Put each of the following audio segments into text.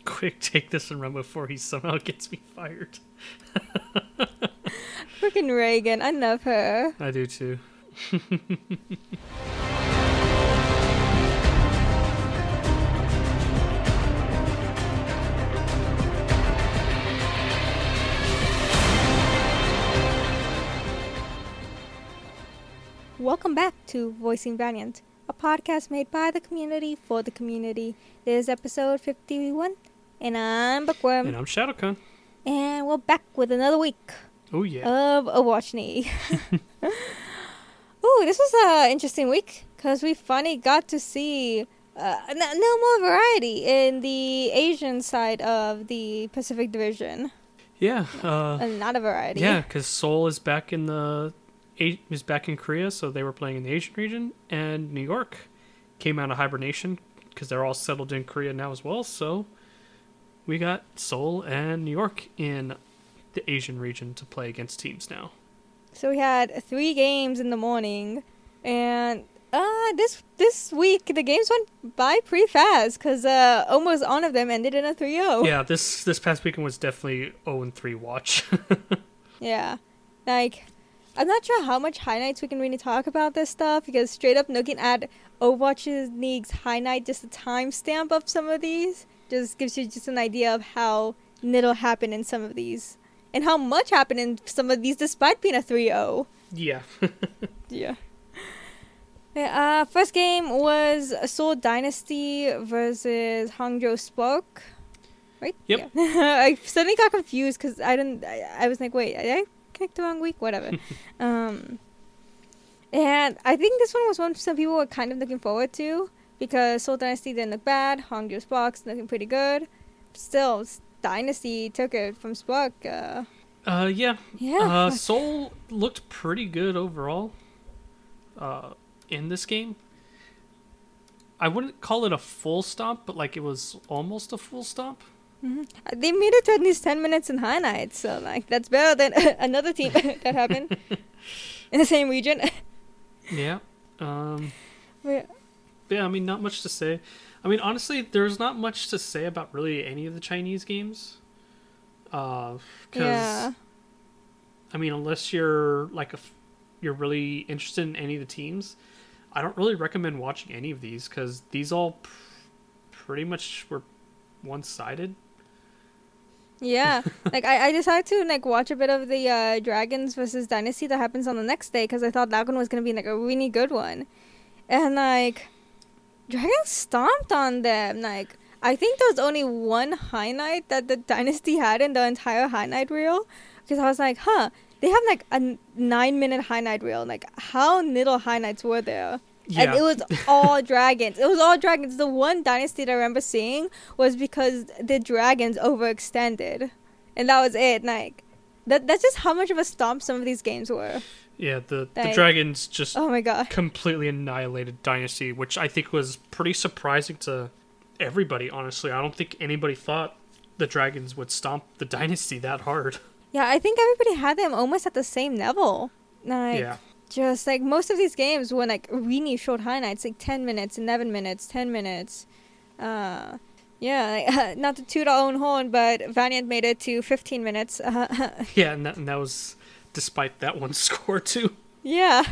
quick take this and run before he somehow gets me fired. Freaking Reagan. I love her. I do too. Welcome back to Voicing Valiant, a podcast made by the community for the community. This is episode 51, and I'm Bookworm. And I'm Shadowcon. And we're back with another week Oh yeah. of a watch knee. Ooh, this was an interesting week because we finally got to see uh, n- no more variety in the Asian side of the Pacific Division. yeah. Uh, A lot of variety. yeah, because Seoul is back in the is back in Korea, so they were playing in the Asian region, and New York came out of hibernation because they're all settled in Korea now as well. So we got Seoul and New York in the Asian region to play against teams now. So we had three games in the morning, and uh, this this week the games went by pretty fast because uh, almost all of them ended in a 3-0. Yeah, this this past weekend was definitely 0 and 3 watch. Yeah. Like, I'm not sure how much highlights we can really talk about this stuff because straight up looking at Overwatch League's highlight, just a timestamp of some of these, just gives you just an idea of how little happened in some of these. And how much happened in some of these despite being a 3 0. yeah. Yeah. Uh, first game was Seoul Dynasty versus Hangzhou Spark. Right? Yep. Yeah. I suddenly got confused because I didn't. I, I was like, wait, I click the wrong week? Whatever. um, and I think this one was one some people were kind of looking forward to because Seoul Dynasty didn't look bad. Hangzhou Spark's looking pretty good. Still, Dynasty took it from Spark. Uh, Uh, yeah. yeah. Uh, Seoul looked pretty good overall uh, in this game. I wouldn't call it a full stop, but like it was almost a full stomp. Mhm. Uh, They made it to at least 10 minutes in high night, so like that's better than another team that happened in the same region. Yeah. Um, But, yeah, I mean, not much to say. I mean, honestly, there's not much to say about really any of the Chinese games. Uh, cause, yeah. I mean, unless you're like a, you're really interested in any of the teams, I don't really recommend watching any of these because these all pr- pretty much were one-sided. Yeah. like I, I decided to like watch a bit of the uh, Dragons versus Dynasty that happens on the next day because I thought that one was gonna be like a really good one, and like Dragons stomped on them. Like I think there was only one highlight that the Dynasty had in the entire highlight reel because I was like, huh, they have like a nine minute highlight reel. Like how little highlights were there? And it was all dragons. It was all dragons. The one dynasty that I remember seeing was because the dragons overextended, and that was it. Like that. That's just how much of a stomp some of these games were. Yeah, the the dragons just Oh my god. completely annihilated Dynasty, which I think was pretty surprising to everybody. Honestly, I don't think anybody thought the dragons would stomp the Dynasty that hard. Yeah, I think everybody had them almost at the same level. Like yeah, just like most of these games were like really short highlights, like ten minutes, eleven minutes, ten minutes. Uh, yeah, like, not to toot our own horn, but Valiant made it to fifteen minutes. yeah, and that, and that was despite that one score too. Yeah.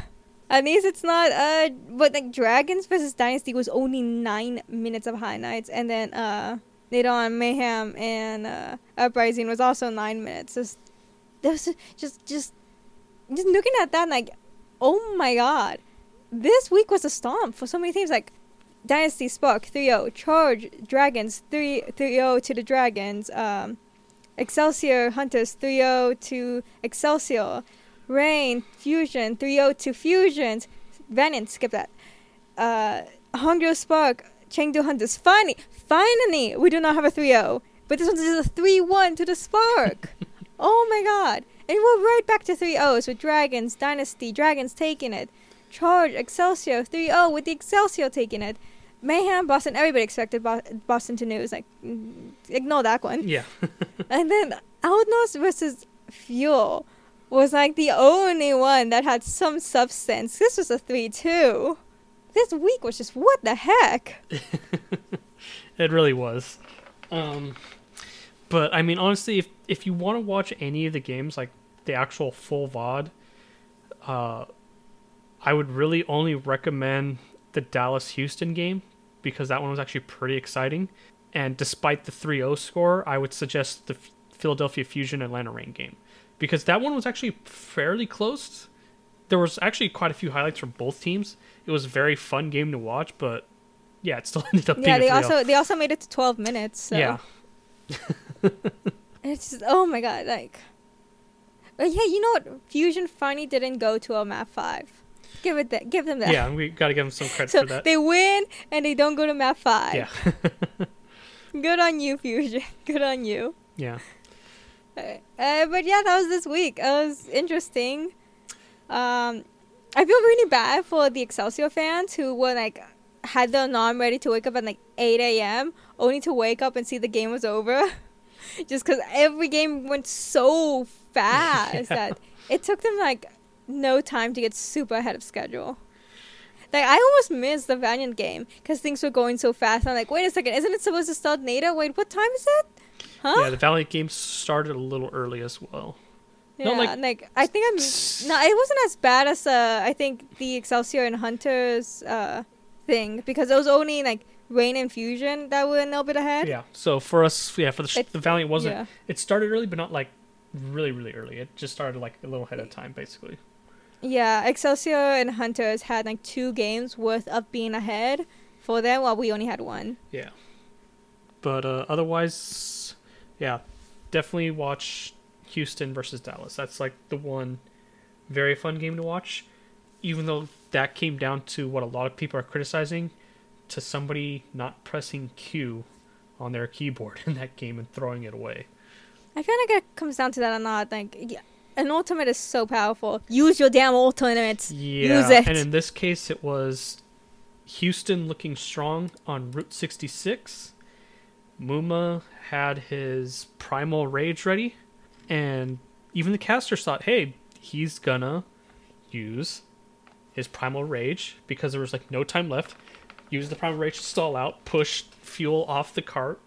At least it's not uh but like Dragons versus Dynasty was only nine minutes of High Nights and then uh later on Mayhem and uh Uprising was also nine minutes. Just those just just just looking at that like oh my god. This week was a stomp for so many teams like Dynasty Spark 3-0, Charge Dragons 3 3-0 to the Dragons, um Excelsior Hunters 3-0 to Excelsior. Reign, Fusion, 3-0 to Fusions. Valiant, skip that. Uh, Hangzhou Spark, Chengdu Hunters. Finally, finally, we do not have a 3-0. But this one is a 3-1 to the Spark. oh my god. And we're right back to 3-0s with Dragons, Dynasty, Dragons taking it. Charge, Excelsior, 3-0 with the Excelsior taking it. Mayhem, Boston, everybody expected Bo- Boston to lose. Like, mm, ignore that one. Yeah, And then Outlaws versus Fuel was like the only one that had some substance. This was a 3 2. This week was just what the heck? it really was. Um, but I mean, honestly, if if you want to watch any of the games, like the actual full VOD, uh, I would really only recommend the Dallas Houston game because that one was actually pretty exciting. And despite the 3-0 score, I would suggest the Philadelphia Fusion Atlanta Reign game because that one was actually fairly close. There was actually quite a few highlights from both teams. It was a very fun game to watch, but yeah, it still ended up being Yeah, a they 3-0. also they also made it to 12 minutes. So. yeah. It's just oh my god, like. But yeah, you know what? Fusion finally didn't go to a map five. Give it that. Give them that. Yeah, we got to give them some credit So for that. they win and they don't go to map five. yeah. Good on you, Fusion. Good on you. yeah. Uh, uh, but yeah, that was this week. It was interesting. Um, I feel really bad for the Excelsior fans who were like had the alarm ready to wake up at like 8 a.m. only to wake up and see the game was over. Just because every game went so fast Yeah. that it took them like no time to get super ahead of schedule. Like I almost missed the Valiant game because things were going so fast. I'm like, wait a second, isn't it supposed to start later? Wait, what time is it? Huh? Yeah, the Valiant game started a little early as well. Yeah, like- like, I think I'm. No, it wasn't as bad as uh, I think the Excelsior and Hunters uh thing because it was only like Reign and Fusion that were a little bit ahead. Yeah. So for us, yeah, for the, It- the Valiant wasn't. Yeah. It started early, but not like really, really early. It just started like a little ahead of time, basically. Yeah, Excelsior and Hunters had like two games worth of being ahead for them, while we only had one. Yeah. But uh, otherwise, yeah, definitely watch Houston versus Dallas. That's like the one very fun game to watch. Even though that came down to what a lot of people are criticizing, to somebody not pressing Q on their keyboard in that game and throwing it away. I feel like it comes down to that a lot. Like, yeah, an ultimate is so powerful. Use your damn ultimate. Yeah, Use it. and in this case, it was Houston looking strong on Route 66. Muma had his primal rage ready, and even the casters thought, "Hey, he's gonna use his primal rage because there was like no time left. Use the primal rage to stall out, push fuel off the cart,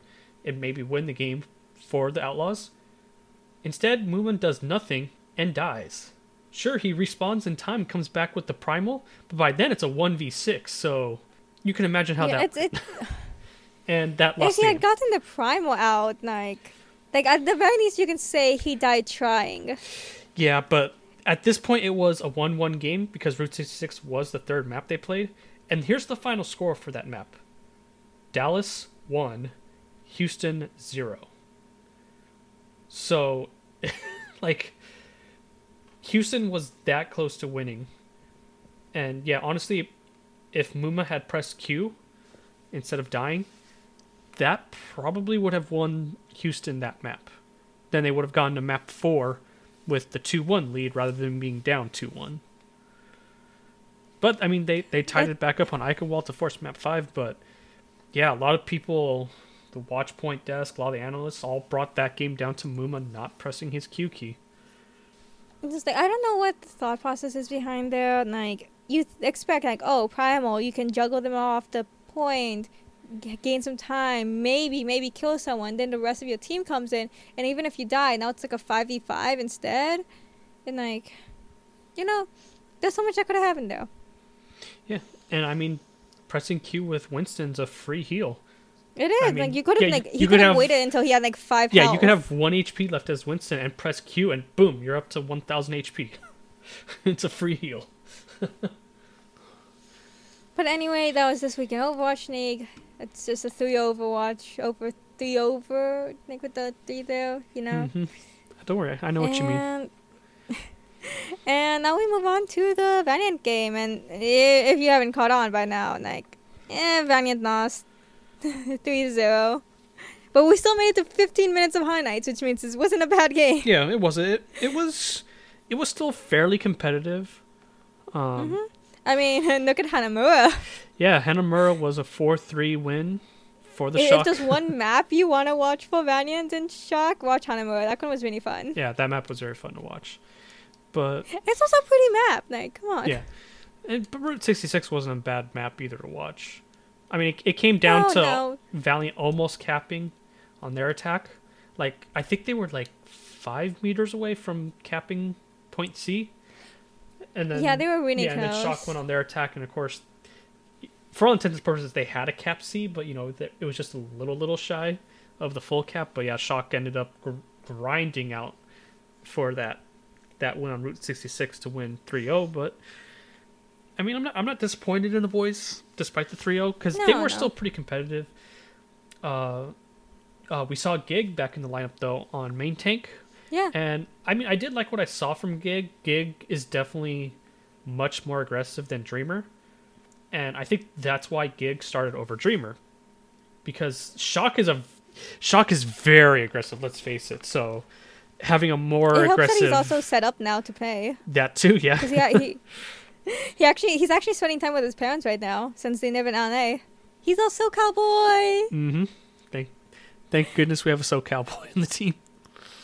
and maybe win the game for the Outlaws." Instead, Muma does nothing and dies. Sure, he respawns in time, comes back with the primal, but by then it's a one v six. So you can imagine how yeah, that it's it. and that if he had gotten the primal out, like, like at the very least, you can say he died trying. Yeah, but at this point it was a one one game because Route sixty six was the third map they played. And here's the final score for that map: Dallas one, Houston zero. So, like, Houston was that close to winning. And yeah, honestly, if Muma had pressed Q instead of dying, that probably would have won Houston that map. Then they would have gone to map four with the 2 1 lead rather than being down 2 1. But, I mean, they, they tied it back up on Eichenwalde to force map 5, but yeah, a lot of people, the watch point desk, a lot of the analysts all brought that game down to Muma not pressing his Q key. Just like I don't know what the thought process is behind there. Like you th- expect, like oh, primal, you can juggle them off the point, g- gain some time, maybe maybe kill someone. Then the rest of your team comes in, and even if you die, now it's like a five v five instead. And like, you know, there's so much that could have happened there. Yeah, and I mean, pressing Q with Winston's a free heal. It is I mean, like you could have yeah, like you- he could could have waited until he had like five. Yeah, health. you can have 1 HP left as Winston and press Q, and boom, you're up to 1000 HP. it's a free heal. But anyway, that was this week in Overwatch League. It's just a three Overwatch over three over, like with the three there, you know. hmm Don't worry, I know what you mean. and, and now we move on to the Valiant game, and if you haven't caught on by now, like, eh, Valiant lost 3-0. But we still made it to 15 minutes of High Nights, which means this wasn't a bad game. Yeah, it was it. It was it was still fairly competitive. Um, Mhm. I mean, look at Hanamura. Yeah, Hanamura was a 4-3 win for the If Shock. there's one map you want to watch for Valiant and Shock, watch Hanamura. That one was really fun. Yeah, that map was very fun to watch. But It's also a pretty map. Like, come on. yeah, and, but Route 66 wasn't a bad map either to watch. I mean, it, it came down No, to no. Valiant almost capping on their attack. Like I think they were like five meters away from capping point C. And then Yeah, they were really yeah, and then Shock went on their attack, and of course, for all intents and purposes, they had a cap C, but you know it was just a little little shy of the full cap. But yeah, Shock ended up gr- grinding out for that that win on Route 66 to win 3-0. But I mean, I'm not I'm not disappointed in the boys despite the 3-0 because they were no. still pretty competitive. Uh, uh, we saw Gig back in the lineup though on main tank, Yeah. and I mean, I did like what I saw from Gig. Gig is definitely much more aggressive than Dreamer. And I think that's why Gig started over Dreamer. Because Shock is a Shock is very aggressive, let's face it. So having a more It helps that aggressive he's also set up now to pay. that too, yeah. Yeah, he he actually he's actually spending time with his parents right now since they live in LA. He's also cowboy. mm-hmm. Thank thank goodness we have a SoCal boy in the team.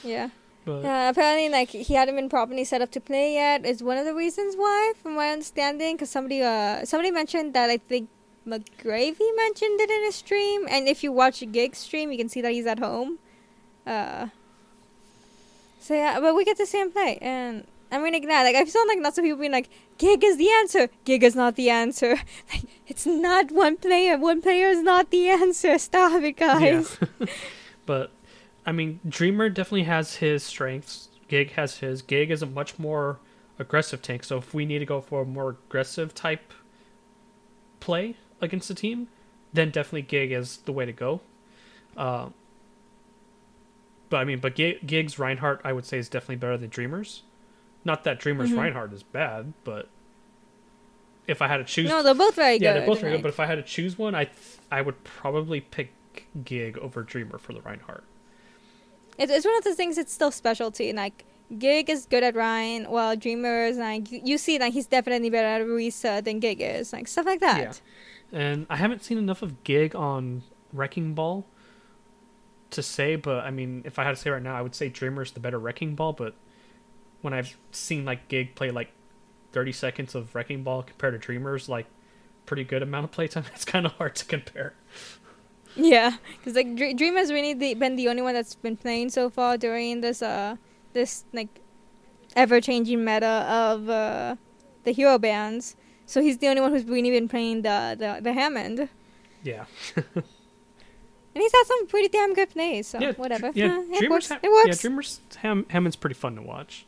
Yeah. But Yeah, apparently, like he hadn't been properly set up to play yet. Is one of the reasons why, from my understanding. Because somebody, uh, somebody mentioned that I think McGravy mentioned it in his stream, and if you watch a gig stream, you can see that he's at home. Uh. So yeah, but we get to see him play, and I mean, like, nah, like I've seen like lots of people being like, "Gig is the answer. Gig is not the answer. Like, it's not one player. One player is not the answer. Stop it, guys." Yeah. but I mean, Dreamer definitely has his strengths. Gig has his. Gig is a much more aggressive tank. So if we need to go for a more aggressive type play against the team, then definitely Gig is the way to go. Uh, but I mean, but Gig, Gig's Reinhardt, I would say, is definitely better than Dreamer's. Not that Dreamer's Mhm. Reinhardt is bad, but if I had to choose, No, they're both very good. yeah, they're both very like- good. But if I had to choose one, I th- I would probably pick Gig over Dreamer for the Reinhardt. It's, it's one of those things. It's still specialty. Like Gig is good at Ryan, while Dreamer is like you, you see like he's definitely better at Risa than Gig is. Like stuff like that. Yeah. And I haven't seen enough of Gig on Wrecking Ball to say, but I mean, if I had to say right now, I would say Dreamer's the better Wrecking Ball. But when I've seen like Gig play like 30 seconds of Wrecking Ball compared to Dreamer's like pretty good amount of playtime, it's kind of hard to compare. Yeah, because like Dr- Dreamer's really the, been the only one that's been playing so far during this uh this like ever changing meta of uh the hero bands. So he's the only one who's really been playing the the, the Hammond, Yeah. and he's had some pretty damn good plays. So yeah. whatever. Yeah. Uh, it Dreamer's works. Ha- it works. Yeah, Dreamer's Ham- Hammond's pretty fun to watch.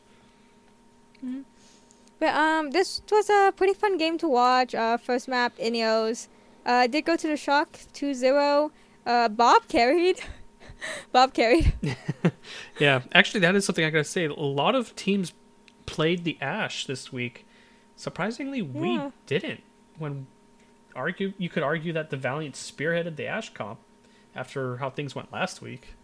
But um, this was a pretty fun game to watch. Uh, first map, Ilios. Uh, did go to the shock 2-0. Uh, Bob carried. Bob carried. Yeah, actually, that is something I gotta say. A lot of teams played the Ashe this week. Surprisingly, we Yeah. didn't. When argue, you could argue that the Valiant spearheaded the Ashe comp after how things went last week.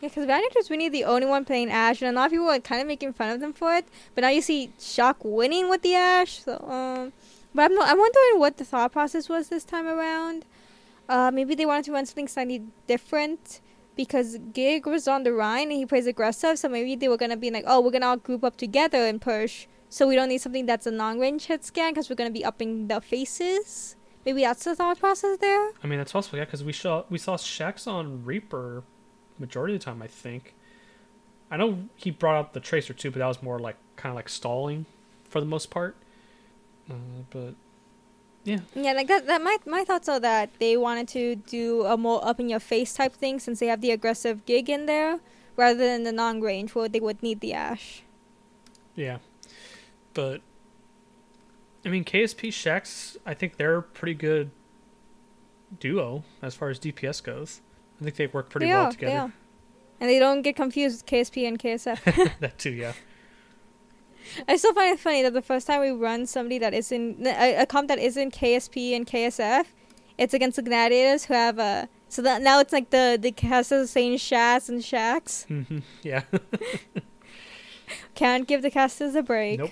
Yeah, because Vanish was really the only one playing Ashe, and a lot of people were kind of making fun of them for it. But now you see Shock winning with the Ashe. So, um, but I'm I'm wondering what the thought process was this time around. Uh, maybe they wanted to run something slightly different because Gig was on the Rein and he plays aggressive. So maybe they were gonna be like, oh, we're gonna all group up together and push. So we don't need something that's a long-range hit scan because we're gonna be upping the faces. Maybe that's the thought process there. I mean, that's possible, yeah, because we saw we saw Shax on Reaper majority of the time. I think. I know he brought out the Tracer too, but that was more like kind of like stalling for the most part. Uh, but yeah, Yeah, like that. That my my thoughts are that they wanted to do a more up in your face type thing since they have the aggressive gig in there, rather than the long range where they would need the Ashe. Yeah. But I mean KSP Shax, I think they're a pretty good duo as far as DPS goes. I think they work pretty they well are, together. They are. And they don't get confused with KSP and KSF. that too, yeah. I still find it funny that the first time we run somebody that isn't a, a comp that isn't KSP and KSF, it's against the gladiators who have a. So that now it's like the the casters saying Shas and Shax. Mhm, yeah. Can't give the casters a break. nope.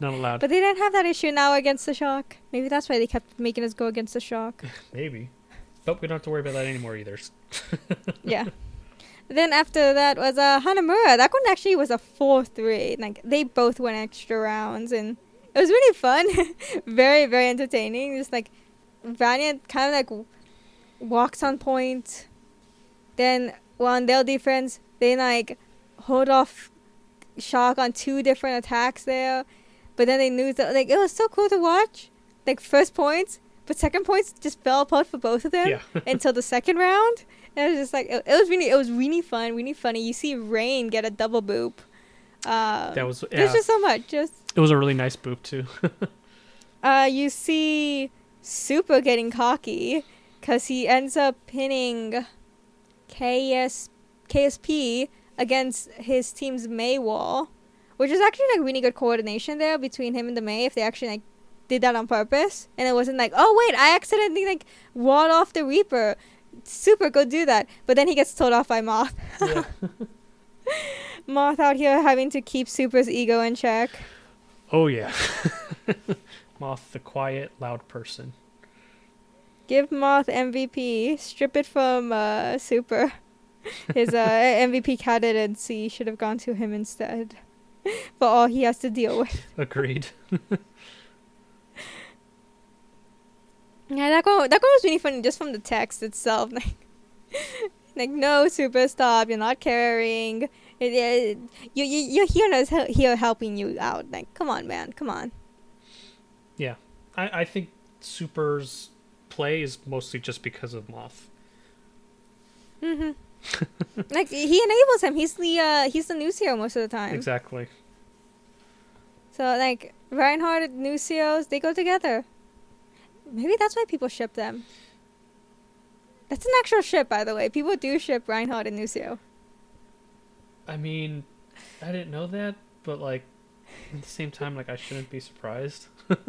Not allowed. But they didn't have that issue now against the Shock. Maybe that's why they kept making us go against the Shock. Maybe. But we don't have to worry about that anymore either. yeah. Then after that was uh, Hanamura. That one actually was a 4-3. Like, they both went extra rounds, and it was really fun. very, very entertaining. Just, like, Valiant kind of, like, walks on point. Then on their defense, they like hold off shock on two different attacks there. But then they knew that like it was so cool to watch. Like first points, but second points just fell apart for both of them Yeah. until the second round. And it was just like it, it was really it was really fun, really funny. You see Rain get a double boop. Uh, That was there's yeah. just so much. Just It was a really nice boop too. uh, you see Super getting cocky because he ends up pinning KS KSP against his team's Mei wall, which is actually like really good coordination there between him and the Mei. If they actually like did that on purpose, and it wasn't like, oh wait, I accidentally like walled off the Reaper. Super, go do that. But then he gets told off by Moth. yeah. Moth out here having to keep Super's ego in check. Oh yeah. Moth, the quiet, loud person. Give Moth MVP. Strip it from uh, Super. His uh, MVP candidacy should have gone to him instead. For all he has to deal with. Agreed. Yeah, that one, that one was really funny just from the text itself. Like, like no, Super, stop. You're not carrying. It, it, you, you, you're here, hel- here helping you out. Like, come on, man. Come on. Yeah, I, I think Super's play is mostly just because of Moth. Mm hmm like, he enables him. He's the, uh, he's the news hero most of the time. Exactly. So like Reinhardt and Lucios, they go together. Maybe that's why people ship them. That's an actual ship, by the way. People do ship Reinhardt and Lucio. I mean, I didn't know that, but like at the same time, like I shouldn't be surprised.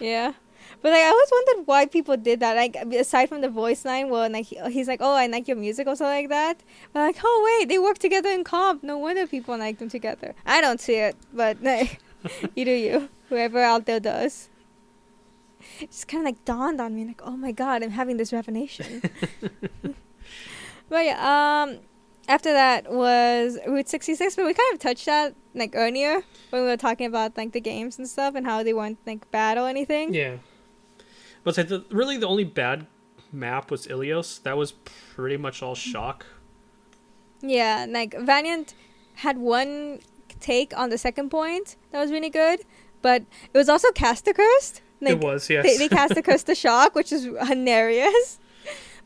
Yeah. But like I always wondered why people did that. Like aside from the voice line, where like he- he's like, "Oh, I like your music" or something like that. But like, oh wait, they work together in comp. No wonder people like them together. I don't see it, but like, you do you. Whoever out there does. It just kind of like dawned on me, like, oh my god, I'm having this revelation. but yeah, um, after that was Route 66, but we kind of touched that like earlier when we were talking about like the games and stuff and how they weren't like bad or anything. Yeah. But say the, really the only bad map was Ilios. That was pretty much all shock. Yeah, like Valiant had one take on the second point that was really good, but it was also caster cursed. Like, it was, yes. They, they cast the curse the shock, which is hilarious.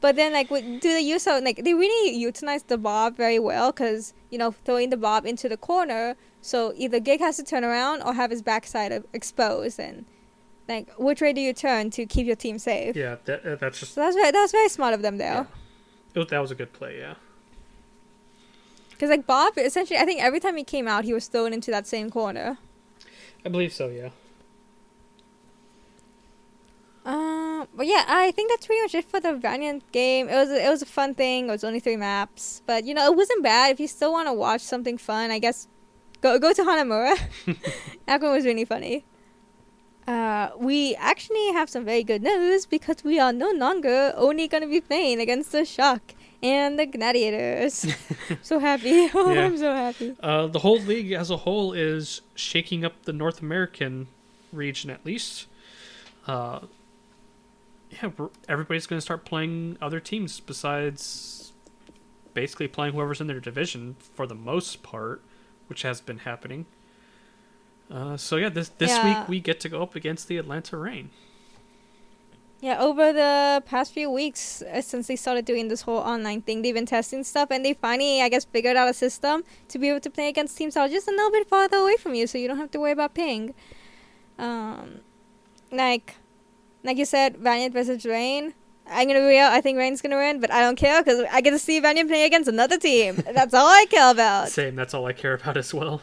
But then, like, with, do the use of like they really utilized the bob very well because you know throwing the bob into the corner, so either Gig has to turn around or have his backside exposed, and like which way do you turn to keep your team safe? yeah, that, uh, that's just So that's very that was very smart of them though. yeah. It was, that was a good play, yeah. Because like Bob, essentially, I think every time he came out, he was thrown into that same corner. I believe so, yeah. Um, but yeah, I think that's pretty much it for the Valiant game. It was it was a fun thing. It was only three maps, but you know it wasn't bad. If you still want to watch something fun, I guess go go to Hanamura. that one was really funny. Uh, we actually have some very good news because we are no longer only gonna be playing against the Shock and the Gladiators. so happy! Oh, Yeah. I'm so happy. Uh, the whole league as a whole is shaking up the North American region at least. Uh, yeah, everybody's going to start playing other teams besides basically playing whoever's in their division for the most part, which has been happening. Uh, so yeah, this this Yeah. week we get to go up against the Atlanta Reign. Yeah, over the past few weeks, uh, since they started doing this whole online thing, they've been testing stuff, and they finally, I guess, figured out a system to be able to play against teams that are just a little bit farther away from you, so you don't have to worry about ping. Um, like, like you said, Valiant versus Reign. I'm gonna be real. I think Reign's gonna win, but I don't care because I get to see Valiant play against another team. That's all I care about. Same, that's all I care about as well.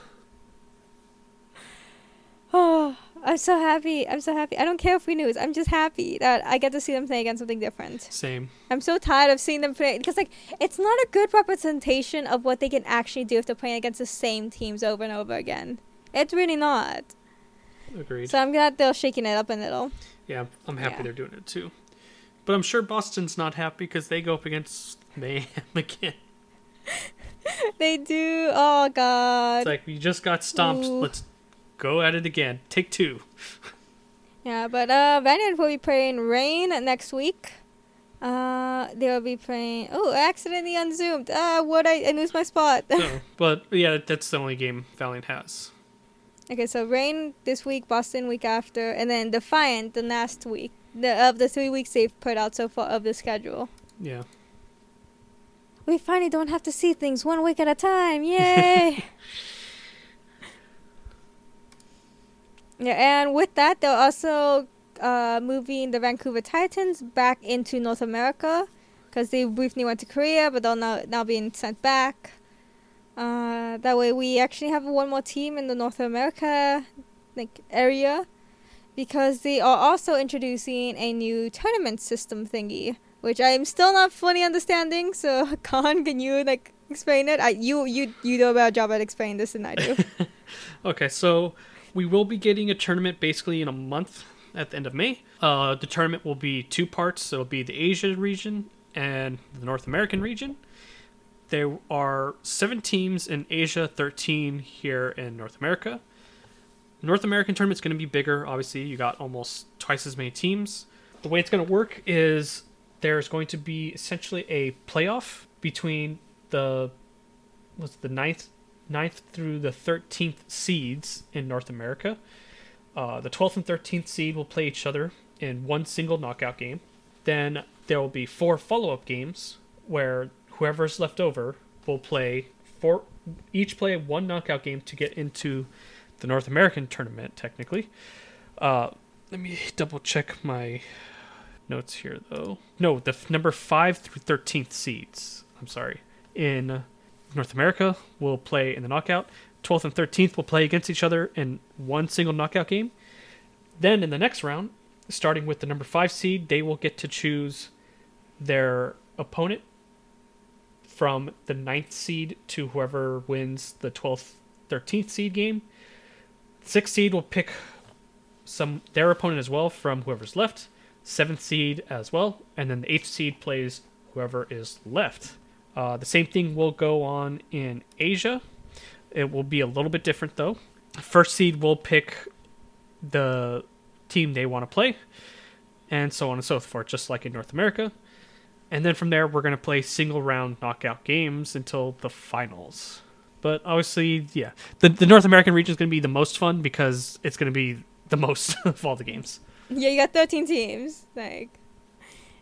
Oh, I'm so happy. I'm so happy. I don't care if we lose. I'm just happy that I get to see them play against something different. Same. I'm so tired of seeing them play because like it's not a good representation of what they can actually do if they're playing against the same teams over and over again. It's really not. Agreed. So I'm glad they're shaking it up a little. yeah, I'm happy yeah. they're doing it too. But I'm sure Boston's not happy because they go up against Mayhem again. They do. Oh god. It's like we just got stomped. Ooh. Let's go at it again. Take two. yeah, but uh, Valiant will be playing Reign next week. Uh, they'll be playing. Oh, accidentally unzoomed. Ah, what? I, I lose my spot. So, but yeah, that's the only game Valiant has. Okay, so Reign this week, Boston week after, and then Defiant the last week. The of the three weeks they've put out so far of the schedule. Yeah. We finally don't have to see things one week at a time. Yay! yeah, and with that, they're also uh, moving the Vancouver Titans back into North America because they briefly went to Korea, but they're now now being sent back. Uh, that way, we actually have one more team in the North America like area because they are also introducing a new tournament system thingy, which I am still not fully understanding. So, Khan, can you like explain it? I you you you do a better job at explaining this than I do. Okay, so we will be getting a tournament basically in a month at the end of May. Uh, the tournament will be two parts. It'll be the Asia region and the North American region. There are seven teams in Asia, 13 here in North America. North American tournament's going to be bigger. Obviously, you got almost twice as many teams. The way it's going to work is there's going to be essentially a playoff between the what's the ninth ninth through the 13th seeds in North America. Uh, the 12th and 13th seed will play each other in one single knockout game. Then there will be four follow up games where whoever's left over will play four, each play one knockout game to get into the North American tournament, technically. Uh, let me double check my notes here, though. No, the f- number 5 through 13th seeds, I'm sorry, in North America will play in the knockout. 12th and 13th will play against each other in one single knockout game. Then in the next round, starting with the number 5 seed, they will get to choose their opponent from the ninth seed to whoever wins the 12th 13th seed game. Sixth seed will pick some their opponent as well from whoever's left. Seventh seed as well, and then the eighth seed plays whoever is left. Uh, the same thing will go on in Asia. It will be a little bit different though. First seed will pick the team they want to play, and so on and so forth, just like in North America. And then from there, we're going to play single round knockout games until the finals. But obviously, yeah, the, the North American region is going to be the most fun because it's going to be the most of all the games. yeah, you got 13 teams. Like,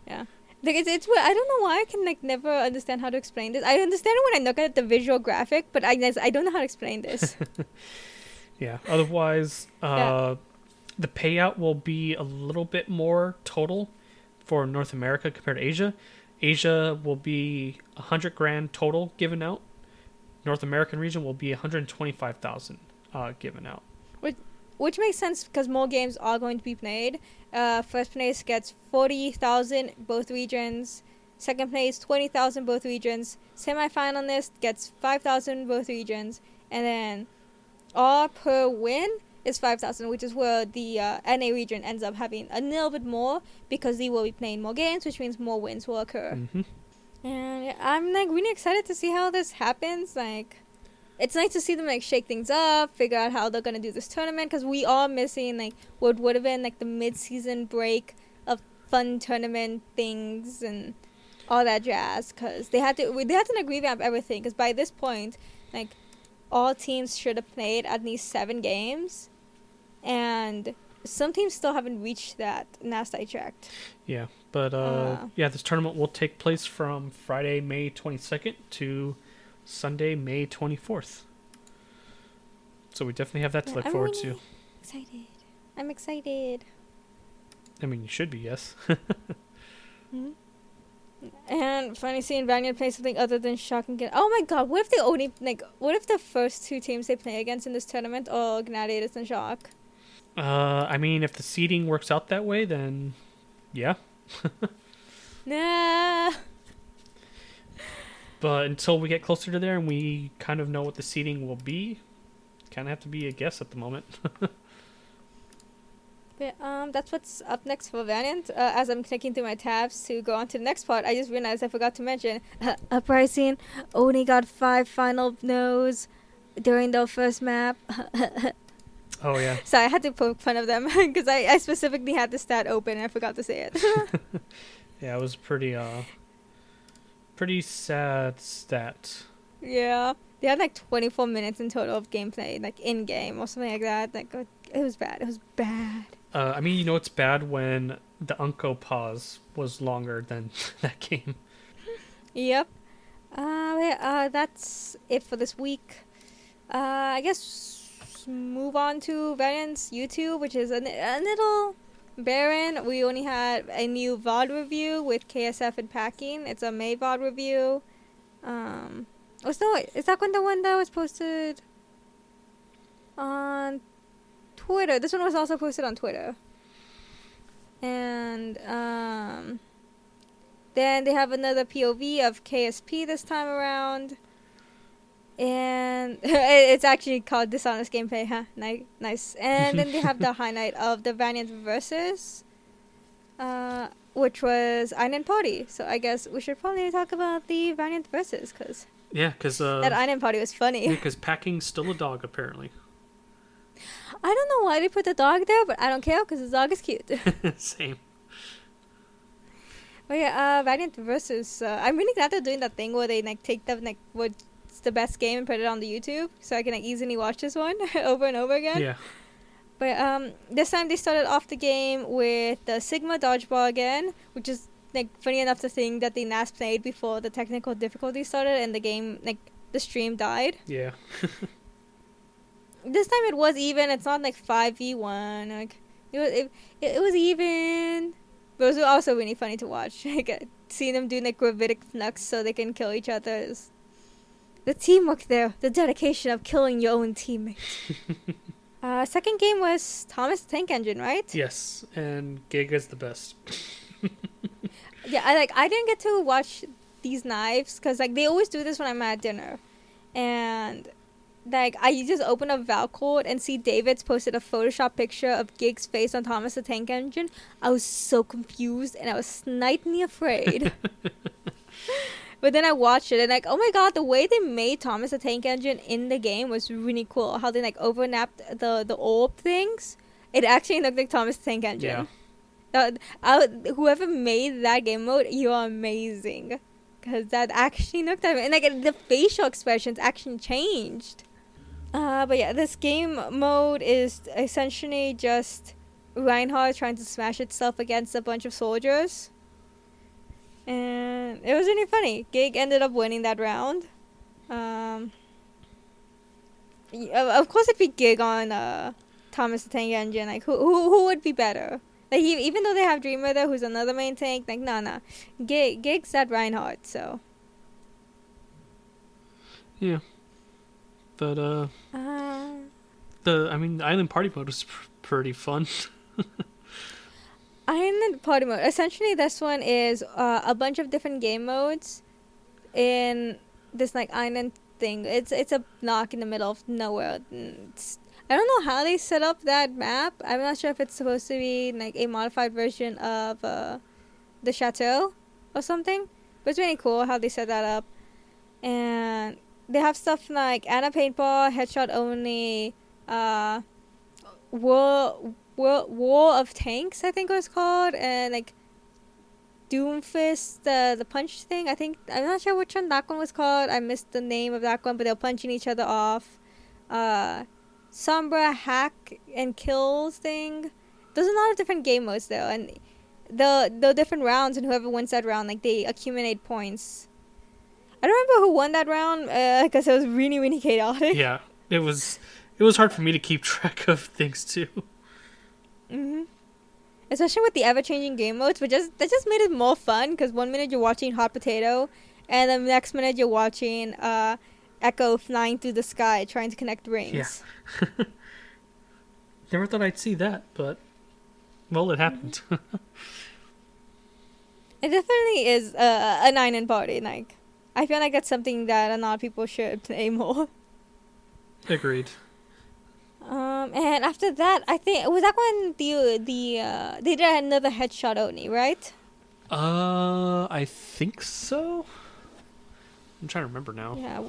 yeah. Like it's, it's. I don't know why I can like never understand how to explain this. I understand it when I look at the visual graphic, but I guess I don't know how to explain this. Yeah. Otherwise, uh, Yeah. the payout will be a little bit more total for North America compared to Asia. Asia will be a hundred grand total given out. North American region will be one hundred twenty-five thousand uh, given out. Which makes sense because more games are going to be played. Uh, first place gets 40,000 both regions. Second place 20,000 both regions. Semifinalist gets 5,000 both regions. And then all per win is 5,000, which is where the uh, NA region ends up having a little bit more because they will be playing more games, which means more wins will occur. hmm And I'm like really excited to see how this happens. Like, it's nice to see them like shake things up, figure out how they're gonna do this tournament because we are missing like what would have been like the mid-season break of fun tournament things and all that jazz. Because they had to they had to like revamp everything. Because by this point, like all teams should have played at least seven games, and some teams still haven't reached that. I checked. Yeah, but uh, Uh. yeah, this tournament will take place from Friday, May twenty-second to Sunday, May twenty-fourth. So we definitely have that to Yeah, look I'm forward really to. Excited. I'm excited. I mean, you should be, yes. Mhm. And finally seeing Valiant play something other than Shock and Get. Oh my god, what if they only like what if the first two teams they play against in this tournament are Gladiators and Shock? Uh, I mean, if the seating works out that way, then yeah. Nah. But until we get closer to there and we kind of know what the seating will be, kind of have to be a guess at the moment. But um that's what's up next for Valiant. Uh, as I'm clicking through my tabs to go on to the next part, I just realized I forgot to mention uh, Uprising only got five final no's during their first map. oh yeah, so I had to poke fun of them because I, I specifically had the stat open and I forgot to say it. Yeah, it was pretty uh pretty sad stat. Yeah. They had like 24 minutes in total of gameplay, like in game or something like that. Like it was bad. It was bad. Uh, I mean, you know, it's bad when the Unco pause was longer than that game. Yep. Uh, yeah, uh, that's it for this week. Uh, I guess move on to Valiant's YouTube, which is a, a little barren. We only had a new VOD review with KSF and Packing. It's a May VOD review. Um, oh, so is that one the one that was posted on Twitter? This one was also posted on Twitter. And, um, then they have another POV of KSP this time around. And it's actually called Dishonest Gameplay, huh? Ni- nice. And then they have the highlight of the Valiant Versus, uh, which was Island Party. So I guess we should probably talk about the Valiant Versus, because Yeah, because uh, that Island Party was funny. because Packing's still a dog apparently. I don't know why they put the dog there, but I don't care, because the dog is cute. Same. Oh yeah, uh, Valiant versus. Uh, I'm really glad they're doing that thing where they like take the like what's the best game and put it on the YouTube, so I can like easily watch this one over and over again. Yeah. But um, this time they started off the game with the Sigma dodgeball again, which is like funny enough to think that they last played before the technical difficulty started and the game like the stream died. Yeah. This time it was even. It's not like five v one. Like it was it, it, it was even. But it was also really funny to watch. Like uh, seeing them doing like gravitic flux so they can kill each other. Is the teamwork there, the dedication of killing your own teammate. uh, second game was Thomas the Tank Engine, right? yes, and Giga's the best. Yeah, I like I didn't get to watch these knives because like they always do this when I'm at dinner, and like I just open up Valcode and see David's posted a Photoshop picture of Gig's face on Thomas the Tank Engine. I was so confused and I was slightly afraid. but then I watched it and like, oh my god, the way they made Thomas the Tank Engine in the game was really cool. How they like overlapped the the orb things. It actually looked like Thomas the Tank Engine. Yeah. Uh, I, whoever made that game mode, you are amazing. Because that actually looked at me. And like the facial expressions actually changed. Uh, but yeah, this game mode is essentially just Reinhardt trying to smash itself against a bunch of soldiers. And it was really funny. Gig ended up winning that round. Um, of course, it'd be Gig on uh, Thomas the Tank Engine. Like, who, who, who would be better? Like, e- even though they have Dreamer there, who's another main tank, like, nah, nah. Gig, Gig's that Reinhardt, so. Yeah. But uh, Uh, the I mean, the Island Party mode was pr- pretty fun. Island Party Mode. Essentially, this one is uh, a bunch of different game modes in this like island thing. It's it's a block in the middle of nowhere. It's, I don't know how they set up that map. I'm not sure if it's supposed to be like a modified version of uh, the chateau or something. But it's really cool how they set that up. And they have stuff like Ana Paintball, Headshot Only, uh, War, War, of Tanks, I think it was called, and like Doomfist, the the punch thing. I think I'm not sure which one that one was called. I missed the name of that one, but they're punching each other off. Uh, Sombra hack and kills thing. There's a lot of different game modes though, and the the different rounds, and whoever wins that round, like they accumulate points. I don't remember who won that round because it was really really chaotic. yeah, it was it was hard for me to keep track of things too. Hmm Especially with the ever-changing game modes, but just that just made it more fun because one minute you're watching Hot Potato, and the next minute you're watching uh, Echo flying through the sky trying to connect rings. Yeah. Never thought I'd see that, but well, it happened. It definitely is uh, a nine in party. Like, I feel like that's something that a lot of people should play more. Agreed. Um, and after that, I think was that when the the uh, they did another headshot only, right? Uh, I think so. I'm trying to remember now. Yeah.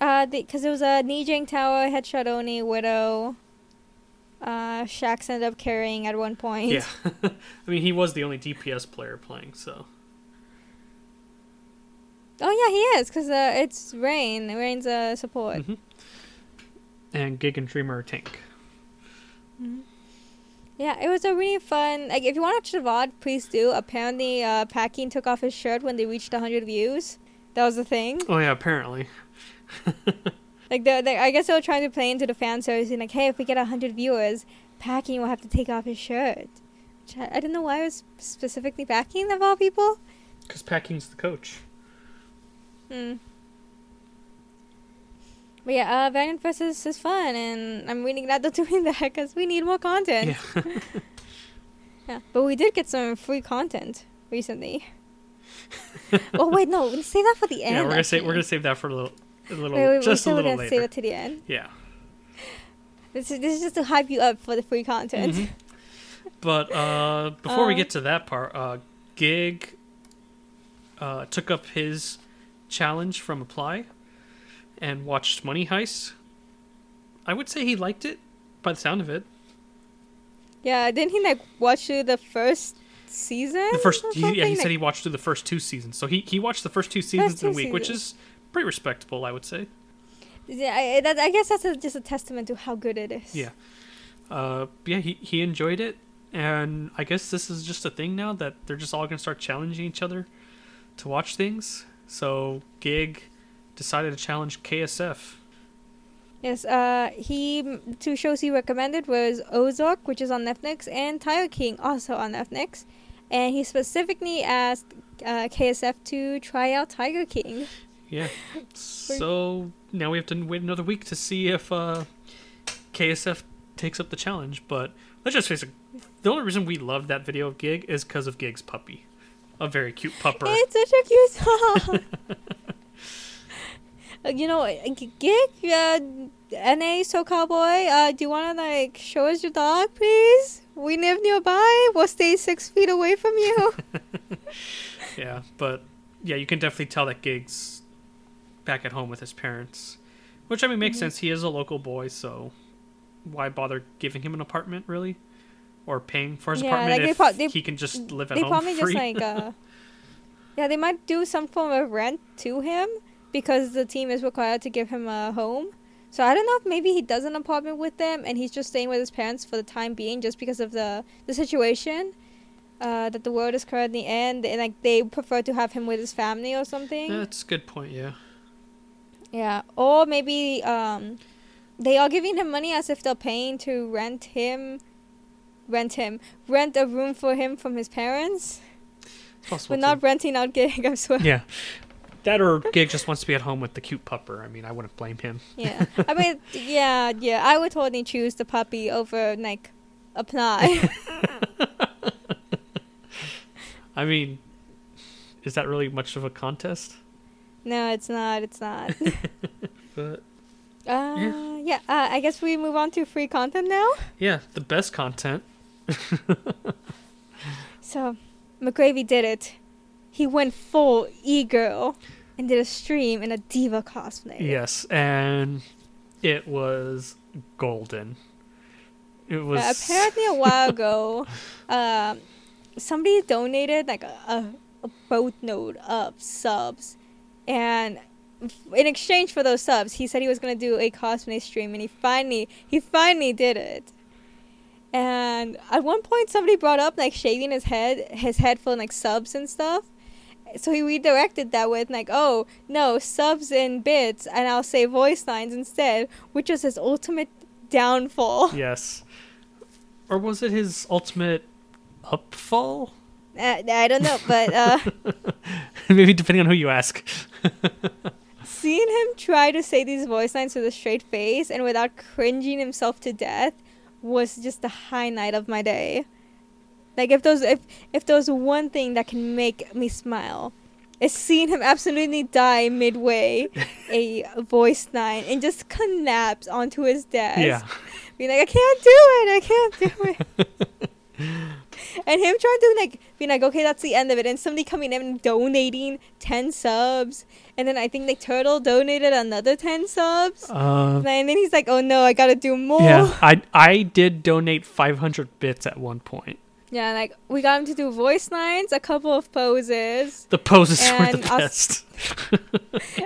Uh, because it was a Lijiang Tower headshot only Widow. Uh, Shax ended up carrying at one point. Yeah. I mean, he was the only DPS player playing, so. Oh yeah, he is because uh, it's Rain. Rain's a support. Mhm. And Gig and Dreamer are tank. Mhm. Yeah, it was a really fun. Like, if you want to watch the VOD, please do. Apparently, uh, Packing took off his shirt when they reached 100 views. That was the thing. Oh, yeah, apparently. Like, the, the, I guess they were trying to play into the fan service and like, hey, if we get 100 viewers, Packing will have to take off his shirt. Which I, I don't know why it was specifically Packing of all people. Because Packing's the coach. Hmm. But yeah, uh, Valiant versus is fun, and I'm really glad they're doing that because we need more content. Yeah. Yeah, but we did get some free content recently. oh wait, no, we'll save that for the end. yeah, we're gonna say we're gonna save that for a little, a little, Wait, wait, just a little gonna save it to the end. Yeah. This is this is just to hype you up for the free content. Mhm. But uh, before we Um, get to that part, uh, Gig uh, took up his challenge from Apply and watched Money Heist. I would say he liked it by the sound of it. Yeah, didn't he like watch through the first season? The first, he, yeah, he something? said he watched through the first two seasons. So he, he watched the first two seasons in a two week, which is pretty respectable, I would say. Yeah, I, that, I guess that's a, just a testament to how good it is. Yeah. Uh, yeah, he, he enjoyed it, and I guess this is just a thing now that they're just all gonna start challenging each other to watch things. So Gig decided to challenge KSF. Yes, uh, he two shows he recommended was Ozark, which is on Netflix, and Tiger King, also on Netflix. And he specifically asked uh, KSF to try out Tiger King. Yeah. So now we have to wait another week to see if uh, KSF takes up the challenge. But let's just face it, the only reason we love that video of Gig is because of Gig's puppy, a very cute pupper. It's such a cute song. Uh, you know, uh, Gig, uh, NA So Cowboy, uh, do you want to like show us your dog, please? We live nearby. We'll stay six feet away from you. Yeah, but yeah, you can definitely tell that Gig's back at home with his parents, which I mean makes Mhm. sense. He is a local boy, so why bother giving him an apartment really, or paying for his Yeah, apartment like, if prob- they- he can just live at they home probably free? just like uh yeah they might do some form of rent to him because the team is required to give him a home so i don't know if maybe he does an apartment with them and he's just staying with his parents for the time being just because of the the situation uh, that the world is currently in and like they prefer to have him with his family or something That's a good point. Yeah. yeah or maybe um they are giving him money as if they're paying to rent him rent him rent a room for him from his parents possible We're not renting out gig, I swear. Yeah. That or Gig just wants to be at home with the cute pupper. I mean, I wouldn't blame him. Yeah. I mean, yeah, yeah. I would totally choose the puppy over, like, apply. I mean, is that really much of a contest? no, it's not. It's not. But Uh, yeah. Uh, I guess we move on to free content now. yeah, the best content. So, McGravy did it. He went full e-girl and did a stream in a D.Va cosplay. Yes, and it was golden. It was Uh, apparently, a while ago, um, somebody donated like a, a, a boatload of subs, and in exchange for those subs, he said he was gonna do a cosplay stream, and he finally he finally did it. And at one point, somebody brought up like shaving his head, his head full of like subs and stuff. So he redirected that with like, oh no, subs and bits, and I'll say voice lines instead, which was his ultimate downfall. yes. Or was it his ultimate upfall? Uh, I don't know, but uh, Maybe depending on who you ask. seeing him try to say these voice lines with a straight face and without cringing himself to death was just the highlight of my day. Like if those if if there was one thing that can make me smile, is seeing him absolutely die midway a voice nine and just collapse onto his desk. Yeah. Being like, I can't do it, I can't do it. and him trying to like being like, okay, that's the end of it, and somebody coming in and donating ten subs, and then I think like Turtle donated another ten subs, Uh, and then he's like, oh no, I gotta do more. yeah, I I did donate 500 bits at one point. Yeah, like we got him to do voice lines, a couple of poses, The poses were the best.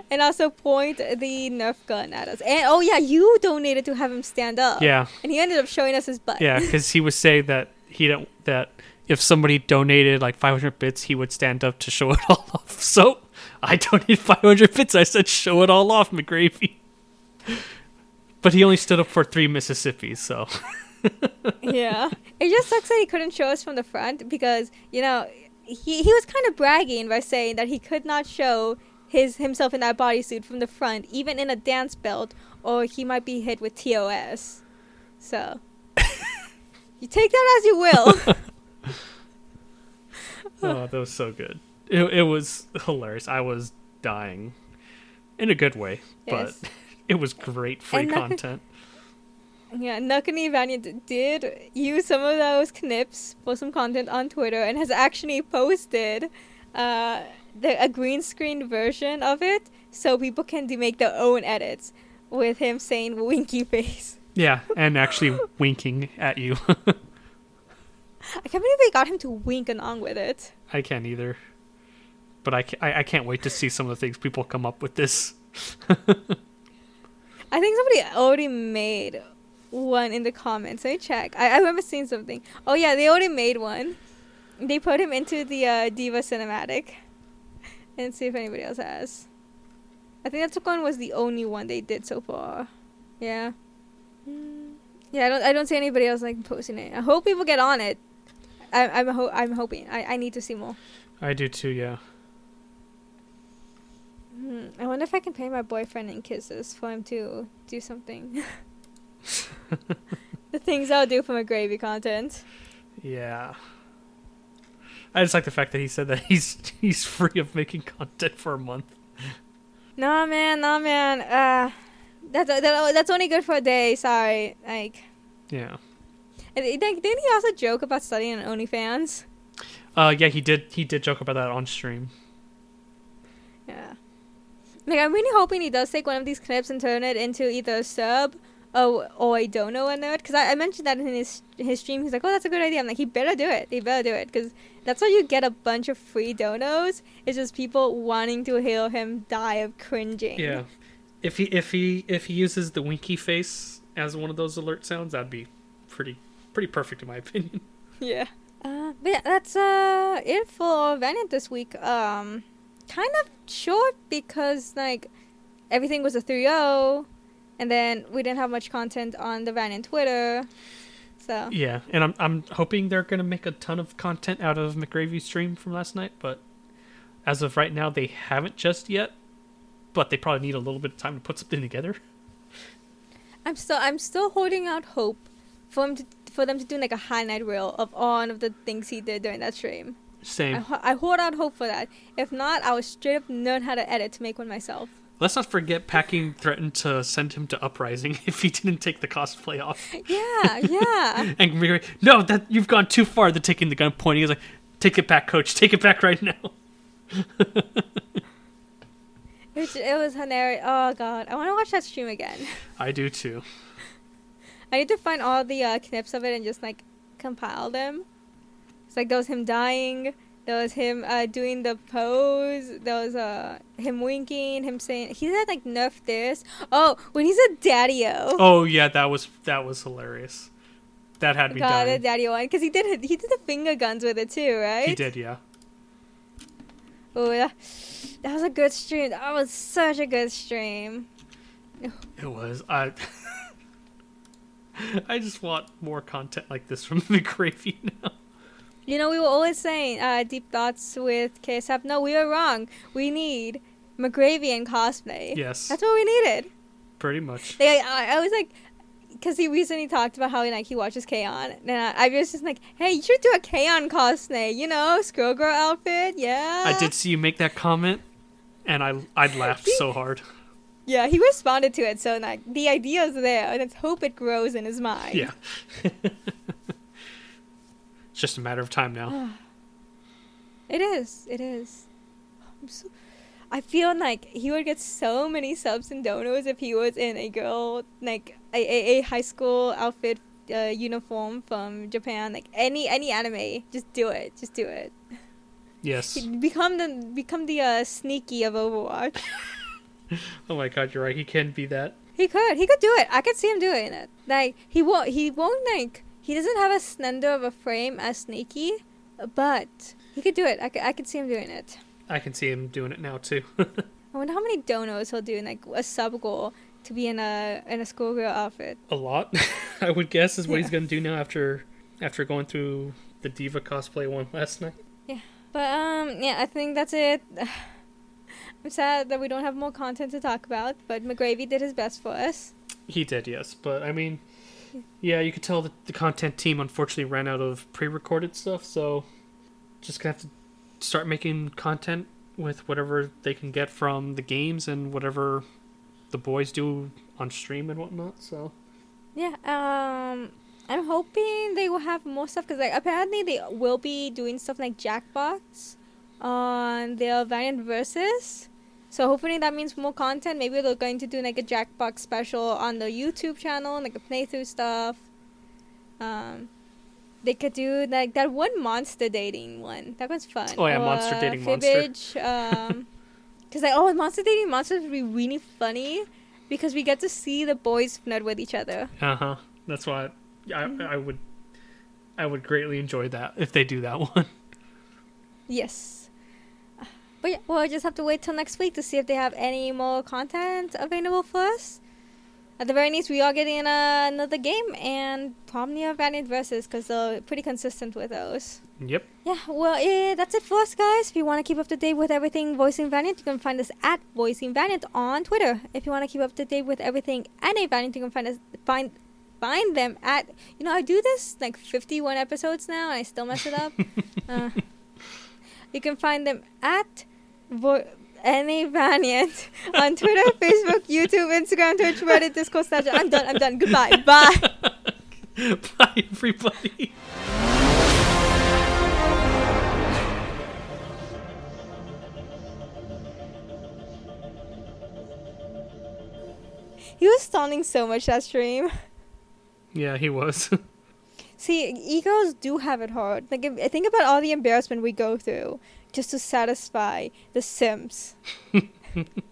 and also point the Nerf gun at us. And oh yeah, you donated to have him stand up. Yeah, And he ended up showing us his butt. yeah, because he was saying that he don't that if somebody donated like 500 bits, he would stand up to show it all off. So I donated 500 bits. I said, "Show it all off, McGravy." But he only stood up for three Mississippis, so yeah. It just sucks that he couldn't show us from the front because, you know, he, he was kind of bragging by saying that he could not show his himself in that bodysuit from the front, even in a dance belt, or he might be hit with TOS. So, you take that as you will. oh, that was so good. It, it was hilarious. I was dying in a good way, Yes. but it was great free And content. Yeah, Nakani Valiant did use some of those knips for some content on Twitter and has actually posted uh, the, a green screen version of it so people can do, make their own edits with him saying winky face. Yeah, and actually winking at you. I can't believe they got him to wink along with it. I can't either. But I, ca- I, I can't wait to see some of the things people come up with this. I think somebody already made one in the comments. Let me check. I, I remember seeing something. Oh yeah, they already made one. They put him into the uh, D.Va cinematic. And see if anybody else has. I think that one was the only one they did so far. Yeah. Mm. Yeah, I don't. I don't see anybody else like posting it. I hope people get on it. I, I'm. Ho- I'm hoping. I, I need to see more. I do too, yeah. Hmm, I wonder if I can pay my boyfriend in kisses for him to do something. the things I'll do for my gravy content. Yeah. I just like the fact that he said that he's he's free of making content for a month. Nah, man, nah, man. Uh, that's that, that's only good for a day. Sorry, like. Yeah. And I Didn't he also joke about studying on OnlyFans? Uh yeah, he did he did joke about that on stream. Yeah. Like, I'm really hoping he does take one of these clips and turn it into either a sub or, or a dono in it. Because I, I mentioned that in his his stream. He's like, oh, that's a good idea. I'm like, he better do it. He better do it. Because that's how you get a bunch of free donos. It's just people wanting to hear him die of cringing. Yeah. If he if he if he uses the winky face as one of those alert sounds, that'd be pretty pretty perfect in my opinion. Yeah. Uh, but yeah, that's uh it for Valiant this week. Um, kind of short because like everything was a 3-0, and then we didn't have much content on the Van and Twitter. So Yeah, and I'm I'm hoping they're gonna make a ton of content out of McGravy's stream from last night, but as of right now, they haven't just yet. But they probably need a little bit of time to put something together. I'm still I'm still holding out hope for him to for them to do like a highlight reel of all of the things he did during that stream. I, Same. ho- I hold out hope for that. If not, I will straight up learn how to edit to make one myself. Let's not forget Packing threatened to send him to Uprising if he didn't take the cosplay off. Yeah, yeah. And McGravy, no, that you've gone too far. The taking the gun, pointing. He's like, take it back, coach. Take it back right now. It was, it was hilarious. Oh god, I want to watch that stream again. I do too. I need to find all the uh, clips of it and just like compile them. It's like there was him dying, there was him uh, doing the pose, there was uh, him winking, him saying he said like nerf this. Oh, when he said daddy-o. Oh yeah, that was that was hilarious. That had me God, dying. daddy one because he did it- he did the finger guns with it too, right? He did, yeah. Oh, that, that was a good stream. That was such a good stream. It was. I. I just want more content like this from the gravy now. You know, we were always saying uh, deep thoughts with KSF. No, we were wrong. We need McGravy cosplay. Yes, That's what we needed. pretty much. Like, I, I was like, because he recently talked about how like he watches K-On! and I, I was just like, hey, you should do a K-On! cosplay, you know, Squirrel Girl outfit, yeah. I did see you make that comment, and I I laughed so hard. Yeah, he responded to it, so like the idea is there, and let's hope it grows in his mind. Yeah. It's just a matter of time now. It is. It is. I'm so, I feel like he would get so many subs and donos if he was in a girl like a, a, a high school outfit uh, uniform from Japan. Like any any anime, just do it. Just do it. yes. He'd become the become the uh, sneaky of Overwatch. Oh my god, you're right. He can be that. he could. He could do it. I could see him doing it. Like he won't. He won't like. He doesn't have as slender of a frame as Sneaky, but he could do it. I could. I could see him doing it. I can see him doing it now too. I wonder how many donos he'll do in like a sub goal to be in a in a schoolgirl outfit. a lot, I would guess, is what he's gonna do now after after going through the D.Va cosplay one last night. Yeah, but um, yeah, I think that's it. I'm sad that we don't have more content to talk about, but McGravy did his best for us. He did, yes, but I mean, yeah, you could tell that the content team unfortunately ran out of pre-recorded stuff, so just gonna have to start making content with whatever they can get from the games and whatever the boys do on stream and whatnot. So Yeah, um, I'm hoping they will have more stuff because like apparently they will be doing stuff like Jackbox on their Valiant Versus. So hopefully that means more content. Maybe they're going to do like a Jackbox special on the YouTube channel, like a playthrough stuff. Um, they could do like that one monster dating one. That was fun. Oh, yeah, Monster Or Dating Monster. Fibbage, um, because like oh, monster dating monsters would be really funny because we get to see the boys flirt with each other. uh huh, that's why I, I would I would greatly enjoy that if they do that one. Yes. But yeah, we'll just have to wait till next week to see if they have any more content available for us. At the very least, we are getting uh, another game and probably a Valiant Versus because they're pretty consistent with those. yep. Yeah, well, yeah, that's it for us, guys. If you want to keep up to date with everything Voicing Valiant, you can find us at Voicing Valiant on Twitter. If you want to keep up to date with everything Anime Valiant, you can find us find find them at. You know, I do this like 51 episodes now, and I still mess it up. uh, you can find them at Vo- NA Valiant on Twitter, Facebook, YouTube, Instagram, Twitch, Reddit, Discord, Snapchat. I'm done. I'm done. Goodbye. Bye. Bye, everybody. He was stunning so much that stream. Yeah, he was. See, egos do have it hard. Like, if, think about all the embarrassment we go through just to satisfy the Sims.